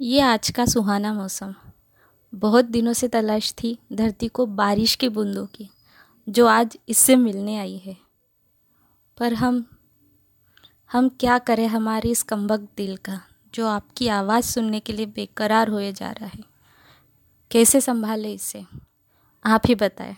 ये आज का सुहाना मौसम। बहुत दिनों से तलाश थी धरती को बारिश की बूंदों की, जो आज इससे मिलने आई है। पर हम हम क्या करें हमारे इस कम्बक दिल का, जो आपकी आवाज़ सुनने के लिए बेकरार होए जा रहा है? कैसे संभाले इसे? आप ही बताएँ।